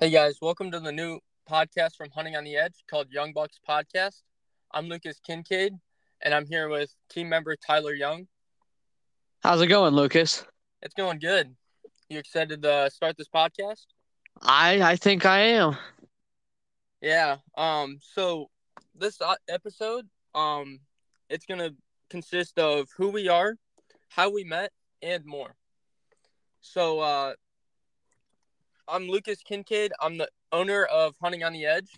Hey guys, welcome to the new podcast from Hunting on the Edge called Young Bucks Podcast. I'm Lucas Kincaid, and I'm here with team member Tyler Young. How's it going, Lucas? It's going good. You excited to start this podcast? I I think I am. Yeah. Um. So this uh, episode, um, it's gonna consist of who we are, how we met, and more. So, uh, I'm Lucas Kincaid. I'm the owner of Hunting on the Edge.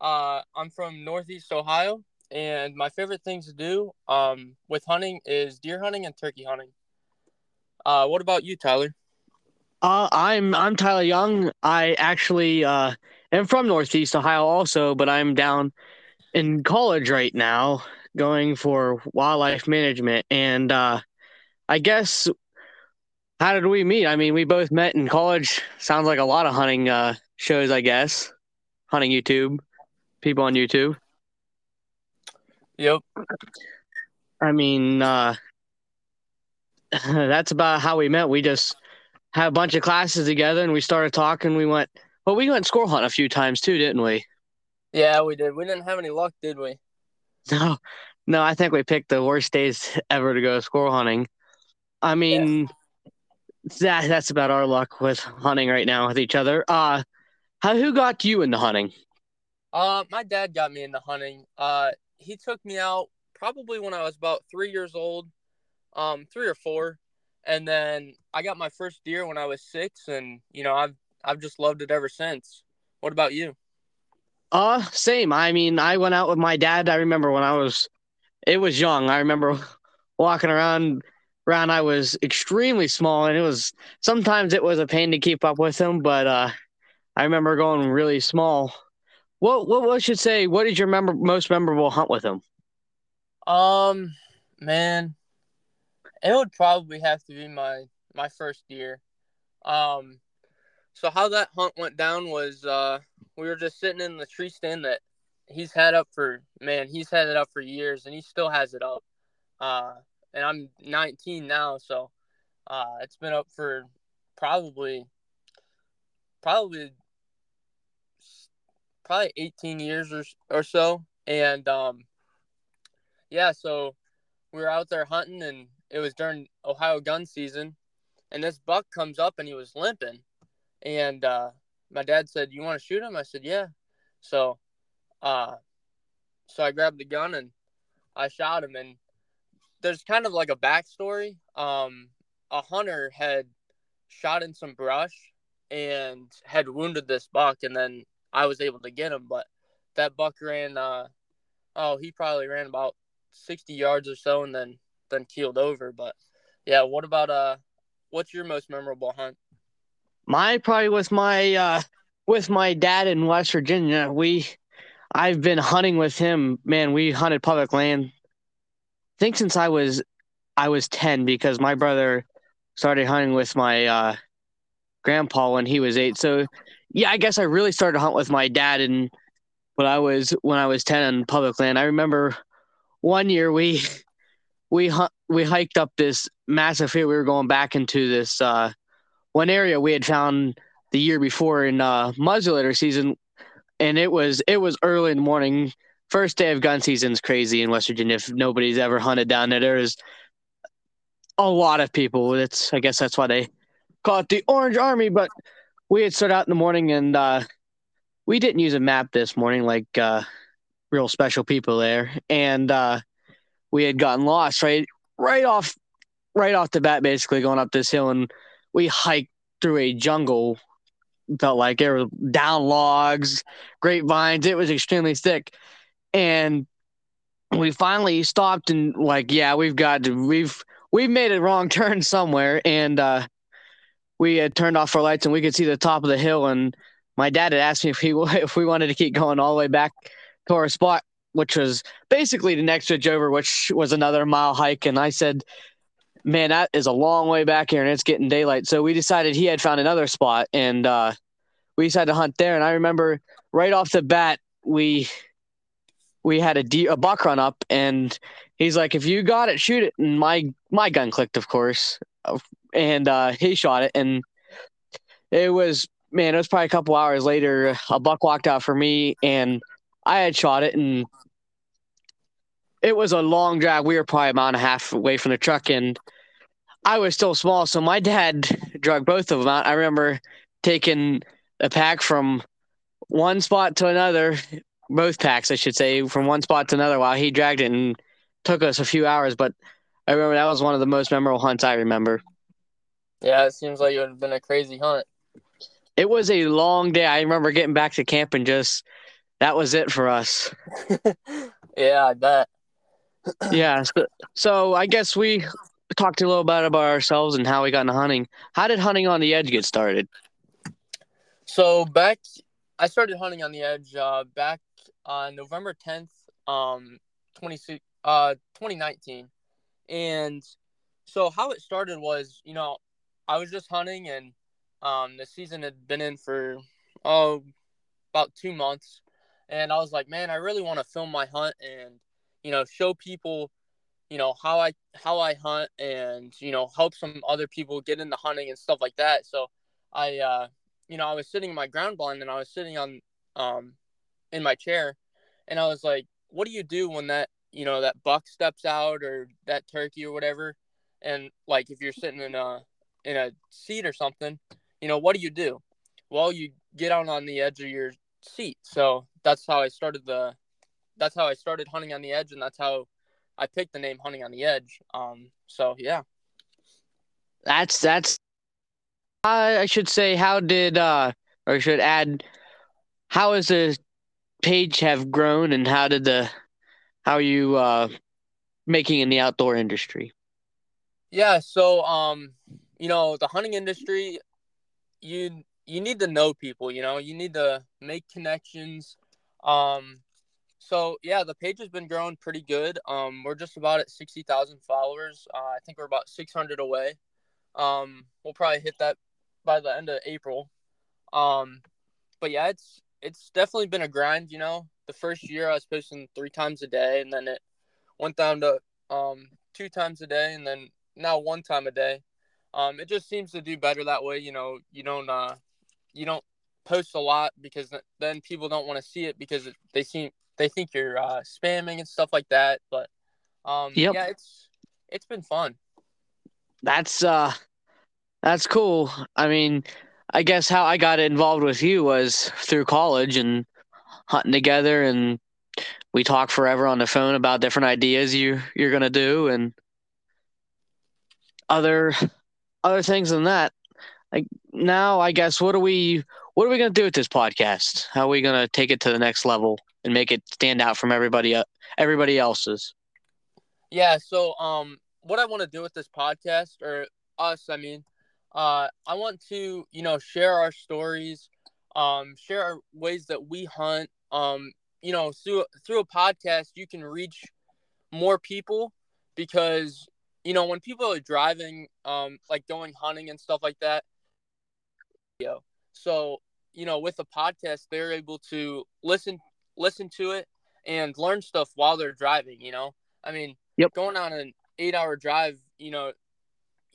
Uh, I'm from Northeast Ohio, and my favorite things to do um, with hunting is deer hunting and turkey hunting. Uh, what about you, Tyler? Uh, I'm I'm Tyler Young. I actually uh, am from Northeast Ohio also, but I'm down in college right now, going for wildlife management. And uh, I guess how did we meet? I mean, we both met in college. Sounds like a lot of hunting uh, shows, I guess. Hunting YouTube, people on YouTube. Yep. I mean, uh, that's about how we met. We just had a bunch of classes together and we started talking. We went, well, we went squirrel hunt a few times too, didn't we? Yeah, we did. We didn't have any luck, did we? No, no, I think we picked the worst days ever to go squirrel hunting. I mean, yeah. That that's about our luck with hunting right now with each other. Uh, how who got you into hunting? Uh, my dad got me into hunting. Uh, he took me out probably when I was about three years old, um, three or four, and then I got my first deer when I was six, and you know I've I've just loved it ever since. What about you? Uh, same. I mean, I went out with my dad. I remember when I was, it was young. I remember walking around. Around, I was extremely small, and it was sometimes it was a pain to keep up with him. But uh, I remember going really small. What what what should say? What is your member most memorable hunt with him? Um, man, it would probably have to be my my first year. Um, so how that hunt went down was uh we were just sitting in the tree stand that he's had up for man he's had it up for years and he still has it up. Uh, and I'm 19 now, so uh, it's been up for probably probably probably 18 years or, or so and um yeah so we were out there hunting and it was during ohio gun season and this buck comes up and he was limping and uh my dad said you want to shoot him? I said yeah. So uh so i grabbed the gun and i shot him and there's kind of like a backstory um a hunter had shot in some brush and had wounded this buck and then I was able to get him, but that buck ran uh oh, he probably ran about 60 yards or so and then then keeled over, but yeah, what about uh what's your most memorable hunt? My probably with my uh with my dad in West Virginia. We I've been hunting with him. Man, we hunted public land. Think since I was I was 10 because my brother started hunting with my uh grandpa when he was 8. So yeah, I guess I really started to hunt with my dad and when I was when I was 10 on public land. I remember one year we we we hiked up this massive hill. We were going back into this uh, one area we had found the year before in uh, muzzleloader season, and it was it was early in the morning. First day of gun season is crazy in West Virginia. If nobody's ever hunted down there, there's a lot of people. It's I guess that's why they call it the Orange Army. But we had started out in the morning and uh, we didn't use a map this morning like uh, real special people there, and uh, we had gotten lost right right off right off the bat, basically going up this hill, and we hiked through a jungle. Felt like there were down logs, grapevines. It was extremely thick, and we finally stopped and like, yeah, we've got to, we've we've made a wrong turn somewhere, and uh, we had turned off our lights and we could see the top of the hill. And my dad had asked me if he if we wanted to keep going all the way back to our spot, which was basically the next ridge over, which was another mile hike. And I said, "Man, that is a long way back here, and it's getting daylight." So we decided he had found another spot, and uh, we decided to hunt there. And I remember right off the bat, we we had a, buck run up, and he's like, "If you got it, shoot it." And my my gun clicked, of course, and uh, he shot it, and it was man, it was probably a couple hours later. A buck walked out for me, and I had shot it, and it was a long drive. We were probably a mile and a half away from the truck, and I was still small, so my dad drug both of them out. I remember taking a pack from one spot to another, both packs, I should say, from one spot to another while he dragged it and took us a few hours. But I remember that was one of the most memorable hunts I remember. Yeah, it seems like it would have been a crazy hunt. It was a long day. I remember getting back to camp and just that was it for us. yeah, I bet. yeah. So, so, I guess we talked a little bit about ourselves and how we got into hunting. How did hunting on the edge get started? So back, I started hunting on the edge uh, back on November 10th, um, 20, uh, 2019. And so how it started was, you know, I was just hunting and um, the season had been in for, oh, about two months. And I was like, man, I really want to film my hunt and, you know, show people, you know, how I, how I hunt and, you know, help some other people get into hunting and stuff like that. So I, uh, you know, I was sitting in my ground blind and I was sitting on, um, in my chair and I was like, what do you do when that, you know, that buck steps out or that turkey or whatever? And like, if you're sitting in a, in a seat or something, you know, what do you do? Well, you get out on the edge of your seat. So that's how I started the, that's how I started hunting on the edge. And that's how I picked the name hunting on the edge. Um, so yeah. That's, that's I should say, how did uh, or should add, how is the page have grown, and how did the, how are you uh, making in the outdoor industry? Yeah, so um, you know, the hunting industry, you you need to know people. You know, you need to make connections. Um, so yeah, the page has been growing pretty good. Um, we're just about at sixty thousand followers. Uh, I think we're about six hundred away. Um, we'll probably hit that by the end of April. Um, but yeah, it's it's definitely been a grind. You know, the first year I was posting three times a day, and then it went down to um, two times a day, and then now one time a day. Um, it just seems to do better that way. You know, you don't uh, you don't post a lot because then people don't want to see it because they seem they think you're uh, spamming and stuff like that. But um, yep. yeah, it's it's been fun. That's uh that's cool. I mean, I guess how I got involved with you was through college and hunting together, and we talk forever on the phone about different ideas you you're gonna do and other other things than that. Like now, I guess what are we what are we gonna do with this podcast? How are we gonna take it to the next level and make it stand out from everybody everybody else's? Yeah. So, um, what I want to do with this podcast, or us, I mean, uh, I want to, you know, share our stories, um, share our ways that we hunt. Um, you know, through through a podcast, you can reach more people because you know when people are driving, um, like going hunting and stuff like that. You so you know, with a podcast, they're able to listen listen to it and learn stuff while they're driving. You know, I mean, yep. going on an eight hour drive, you know,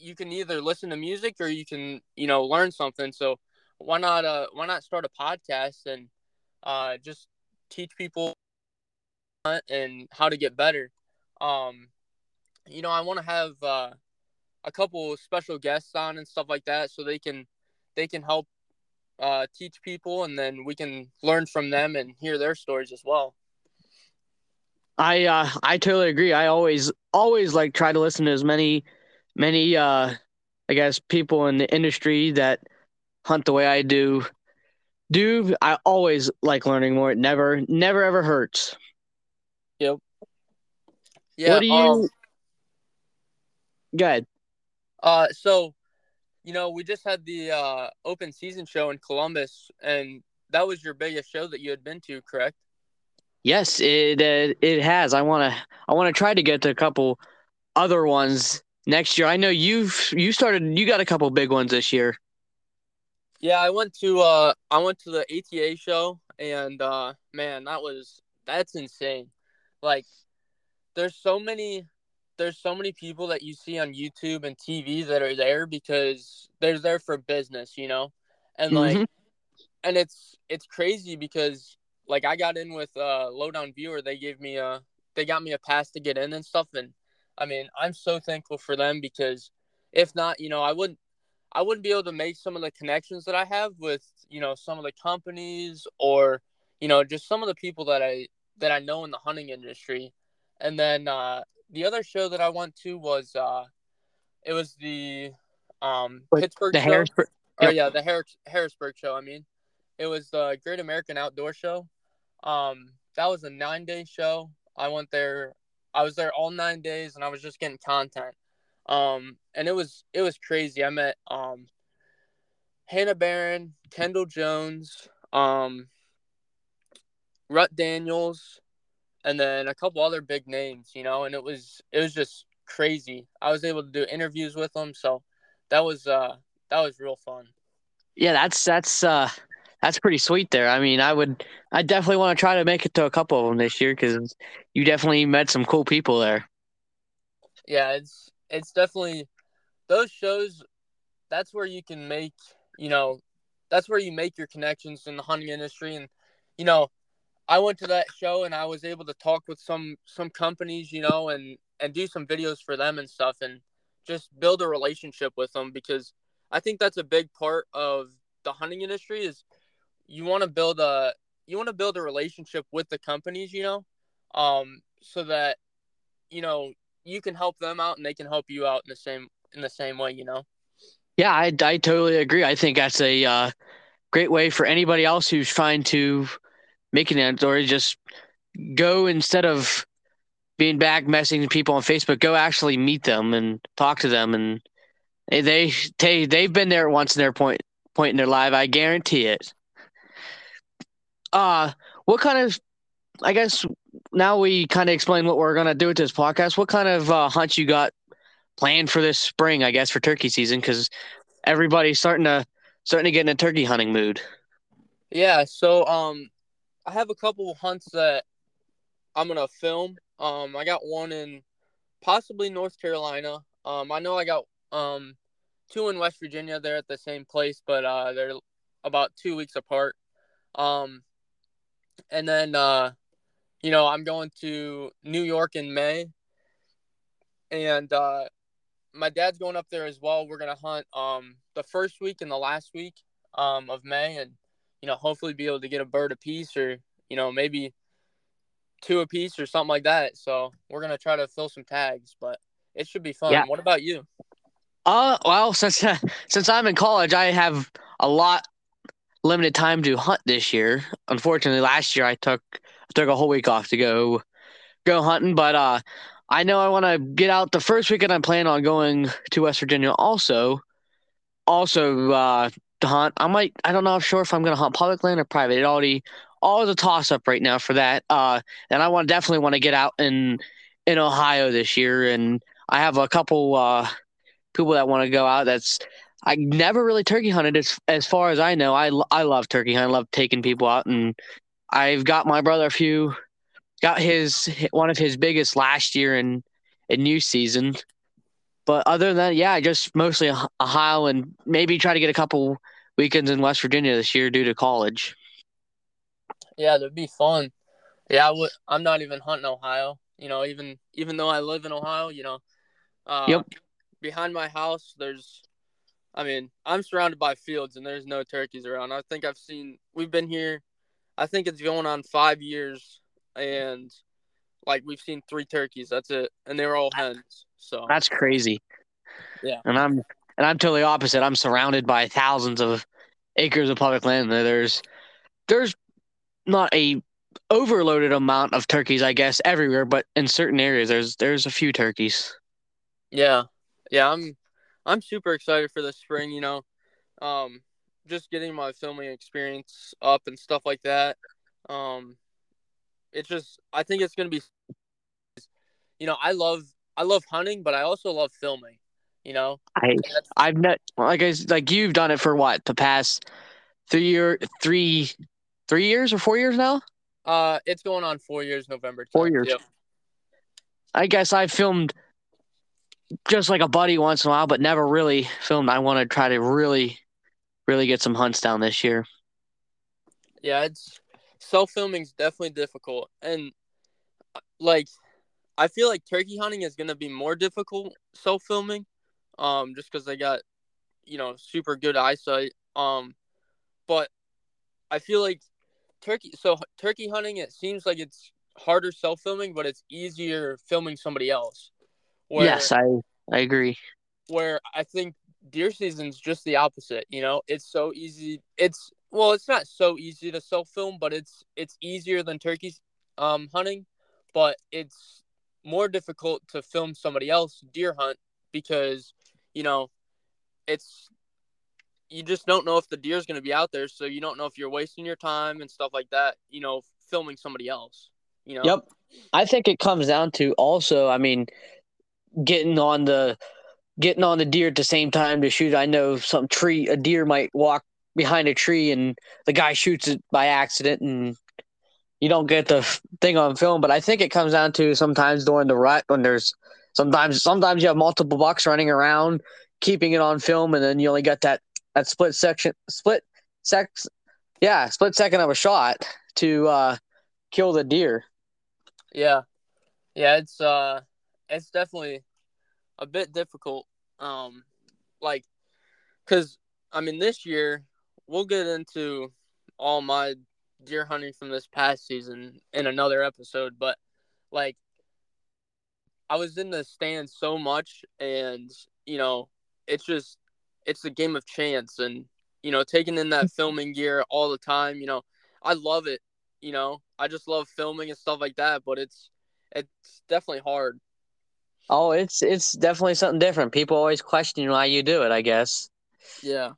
you can either listen to music or you can you know learn something. So why not uh why not start a podcast and uh just teach people and how to get better? Um you know i want to have uh a couple special guests on and stuff like that so they can they can help uh teach people and then we can learn from them and hear their stories as well. I uh i totally agree. I always always like try to listen to as many many uh I guess people in the industry that hunt the way I do do I always like learning more. It never never ever hurts. Yep. Yeah. What do you um, Good. Uh so you know, we just had the uh open season show in Columbus and that was your biggest show that you had been to, correct? Yes, it uh, it has. I want to I want to try to get to a couple other ones next year. I know you've you started you got a couple big ones this year. Yeah, I went to uh I went to the ATA show and uh man, that was that's insane. Like there's so many there's so many people that you see on YouTube and TV that are there because they're there for business, you know? And like mm-hmm. and it's it's crazy because like I got in with uh Lowdown Viewer. They gave me a they got me a pass to get in and stuff. And I mean, I'm so thankful for them because if not, you know, I wouldn't I wouldn't be able to make some of the connections that I have with you know some of the companies or you know just some of the people that I that I know in the hunting industry. And then uh, the other show that I went to was uh, it was the um, Pittsburgh the show. Harrisburg. Oh Yep. yeah, the Harris- Harrisburg show. I mean, it was the Great American Outdoor Show. Um, that was a nine day show. I went there. I was there all nine days, and I was just getting content. Um, and it was it was crazy. I met um, Hannah Barron, Kendall Jones, um, Rut Daniels, and then a couple other big names. You know, and it was it was just crazy. I was able to do interviews with them, so that was uh that was real fun. Yeah, that's that's uh that's pretty sweet there. I mean, I would I definitely want to try to make it to a couple of them this year because you definitely met some cool people there. yeah it's it's definitely those shows that's where you can make you know that's where you make your connections in the hunting industry and you know i went to that show and i was able to talk with some some companies you know and and do some videos for them and stuff and just build a relationship with them because i think that's a big part of the hunting industry is you want to build a you want to build a relationship with the companies you know um so that you know you can help them out and they can help you out in the same in the same way you know Yeah, I I totally agree. I think that's a uh, great way for anybody else who's trying to make an outdoor just go instead of being back messaging people on Facebook, go actually meet them and talk to them and they they they they've been there once in their point point in their life. I guarantee it. Uh what kind of I guess now we kind of explain what we're gonna do with this podcast. What kind of uh, hunts you got planned for this spring? I guess for turkey season because everybody's starting to starting to get in a turkey hunting mood. yeah so um i have a couple hunts that i'm gonna film um i got one in possibly north carolina um i know i got um two in west virginia they're at the same place but uh they're about two weeks apart um and then uh you know i'm going to new york in may. And uh my dad's going up there as well. We're gonna hunt um the first week and the last week um of may and you know hopefully be able to get a bird a piece or you know maybe two a piece or something like that. So we're gonna try to fill some tags but it should be fun. Yeah. what about you? Uh, well, since since I'm in college, I have a lot limited time to hunt this year. Unfortunately, last year I took I took a whole week off to go go hunting, but uh, I know I want to get out the first weekend. I'm planning on going to West Virginia. Also, also uh, to hunt. I might. I don't know. I'm sure if I'm going to hunt public land or private. It already all is a toss up right now for that. Uh, and I want definitely want to get out in in Ohio this year, and I have a couple uh people that want to go out. That's I never really turkey hunted as as far as I know. I I love turkey hunting. I love taking people out, and I've got my brother a few. Got his one of his biggest last year in in new season. But other than that, yeah, just mostly Ohio and maybe try to get a couple weekends in West Virginia this year due to college. yeah that'd be fun yeah I would i'm not even hunting ohio you know even even though i live in ohio you know uh Yep. behind my house there's i mean i'm surrounded by fields and there's no turkeys around i think i've seen we've been here i think it's going on five years and like we've seen three turkeys that's it and they were all hens so That's crazy. Yeah. And I'm and I'm totally opposite. I'm surrounded by thousands of acres of public land. There's there's not a overloaded amount of turkeys, I guess, everywhere, but in certain areas there's there's a few turkeys. Yeah. Yeah, I'm I'm super excited for the spring, you know. Um just getting my filming experience up and stuff like that. Um it's just I think it's going to be you know, I love I love hunting, but I also love filming, you know. I I've not like I like you've done it for what the past three year three three years or four years now. Uh it's going on 4 years November 10th. Four years. Yep. I guess I filmed just like a buddy once in a while, but never really filmed. I want to try to really, really get some hunts down this year. Yeah, it's self filming is definitely difficult, and uh, like I feel like turkey hunting is gonna be more difficult self filming, um, just because they got you know super good eyesight. Um, but I feel like turkey. So turkey hunting, it seems like it's harder self filming, but it's easier filming somebody else. Where, yes, I I agree. Where I think deer season's just the opposite. You know, it's so easy. It's well, it's not so easy to self film, but it's it's easier than turkey um, hunting, but it's more difficult to film somebody else deer hunt because you know it's you just don't know if the deer is going to be out there so you don't know if you're wasting your time and stuff like that you know filming somebody else you know yep i think it comes down to also i mean getting on the getting on the deer at the same time to shoot. I know some tree a deer might walk behind a tree and the guy shoots it by accident and you don't get the thing on film. But i think it comes down to sometimes during the rut when there's sometimes sometimes you have multiple bucks running around keeping it on film and then you only got that that split section split sex yeah split second of a shot to uh kill the deer. Yeah. Yeah it's uh it's definitely a bit difficult um like because i mean this year we'll get into all my deer hunting from this past season in another episode but like i was in the stand so much and you know it's just it's a game of chance and you know taking in that filming gear all the time you know i love it you know i just love filming and stuff like that but it's it's definitely hard oh it's it's definitely something different people always question why you do it i guess yeah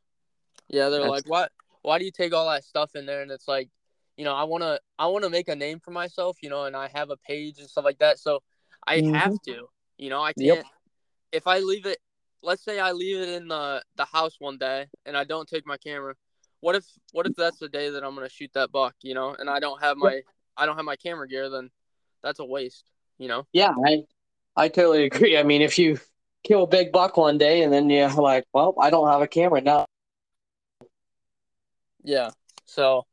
yeah they're That's... like what why do you take all that stuff in there and it's like you know i want to i want to make a name for myself you know and i have a page and stuff like that so i mm-hmm. have to you know i can't yep. if i leave it let's say I leave it in the the house one day and I don't take my camera. What if what if that's the day that I'm gonna shoot that buck, you know, and I don't have my I don't have my camera gear, then that's a waste, you know? Yeah, I I totally agree. I mean if you kill a big buck one day and then you're like, Well, I don't have a camera now. Yeah. So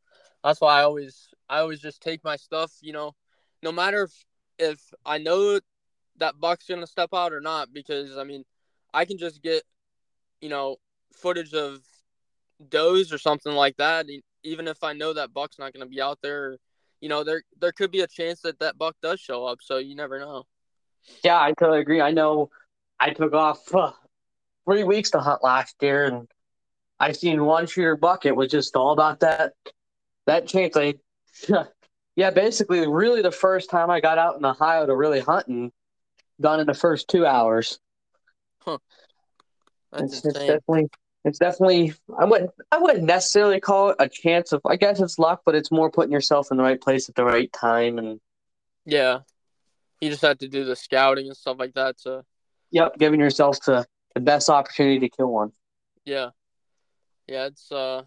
that's why I always I always just take my stuff, you know, no matter if if I know that buck's gonna step out or not, because I mean I can just get, you know, footage of does or something like that. Even if I know that buck's not going to be out there, you know, there there could be a chance that that buck does show up. So you never know. Yeah, I totally agree. I know I took off uh, three weeks to hunt last year, and I've seen one shooter buck. It was just all about that that chance. I yeah, basically, really the first time I got out in Ohio to really hunt and done in the first two hours. Huh. That's it's, it's definitely it's definitely I wouldn't I wouldn't necessarily call it a chance of I guess it's luck, but it's more putting yourself in the right place at the right time and Yeah. You just have to do the scouting and stuff like that to Yep, giving yourself to the best opportunity to kill one. Yeah. Yeah, it's uh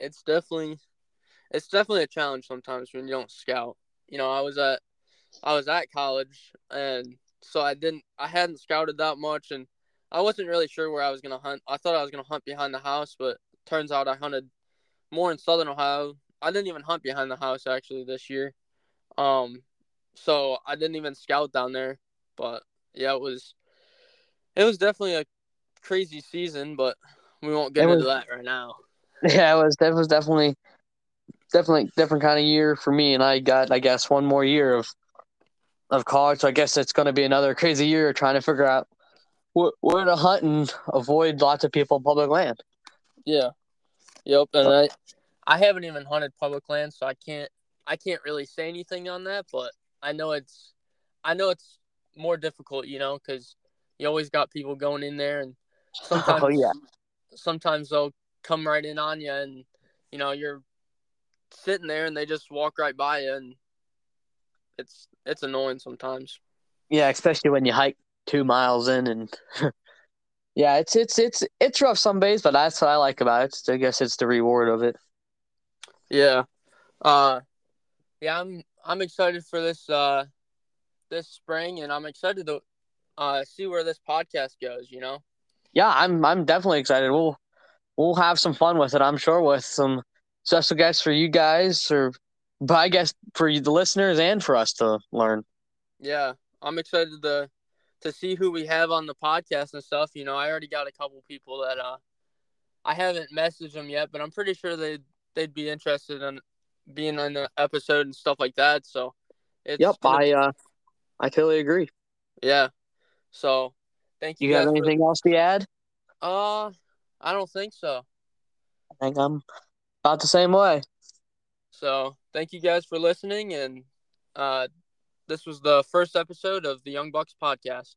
it's definitely it's definitely a challenge sometimes when you don't scout. You know, I was at I was at college and so I didn't I hadn't scouted that much and I wasn't really sure where I was gonna hunt. I thought I was gonna hunt behind the house, but turns out I hunted more in southern Ohio. I didn't even hunt behind the house actually this year. Um, so I didn't even scout down there. But yeah, it was it was definitely a crazy season, but we won't get into that right now. Yeah, it was it was definitely definitely different kind of year for me, and I got I guess one more year of of college. So I guess it's going to be another crazy year trying to figure out where to hunt and avoid lots of people in public land. Yeah. Yep. And I, I haven't even hunted public land, so I can't, I can't really say anything on that. But I know it's, I know it's more difficult, you know, because you always got people going in there, and sometimes, oh, yeah, sometimes they'll come right in on you, and you know you're sitting there, and they just walk right by you, and it's it's annoying sometimes. Yeah, especially when you hike two miles in and yeah, it's it's it's it's rough some days, but that's what I like about it. I guess it's the reward of it. Yeah. Uh yeah, I'm I'm excited for this uh this spring and I'm excited to uh see where this podcast goes, you know. Yeah, I'm I'm definitely excited. We'll we'll have some fun with it, I'm sure with some special guests for you guys, or but I guess for you, the listeners and for us to learn. Yeah, I'm excited to to see who we have on the podcast and stuff. You know, I already got a couple people that uh I haven't messaged them yet, but I'm pretty sure they they'd be interested in being on the episode and stuff like that. So, it's yep, gonna, I uh, I totally agree. Yeah. So, thank you. You got anything for, else to add? Uh, I don't think so. I think I'm about the same way. So, thank you guys for listening, and uh, this was the first episode of the Young Bucks podcast.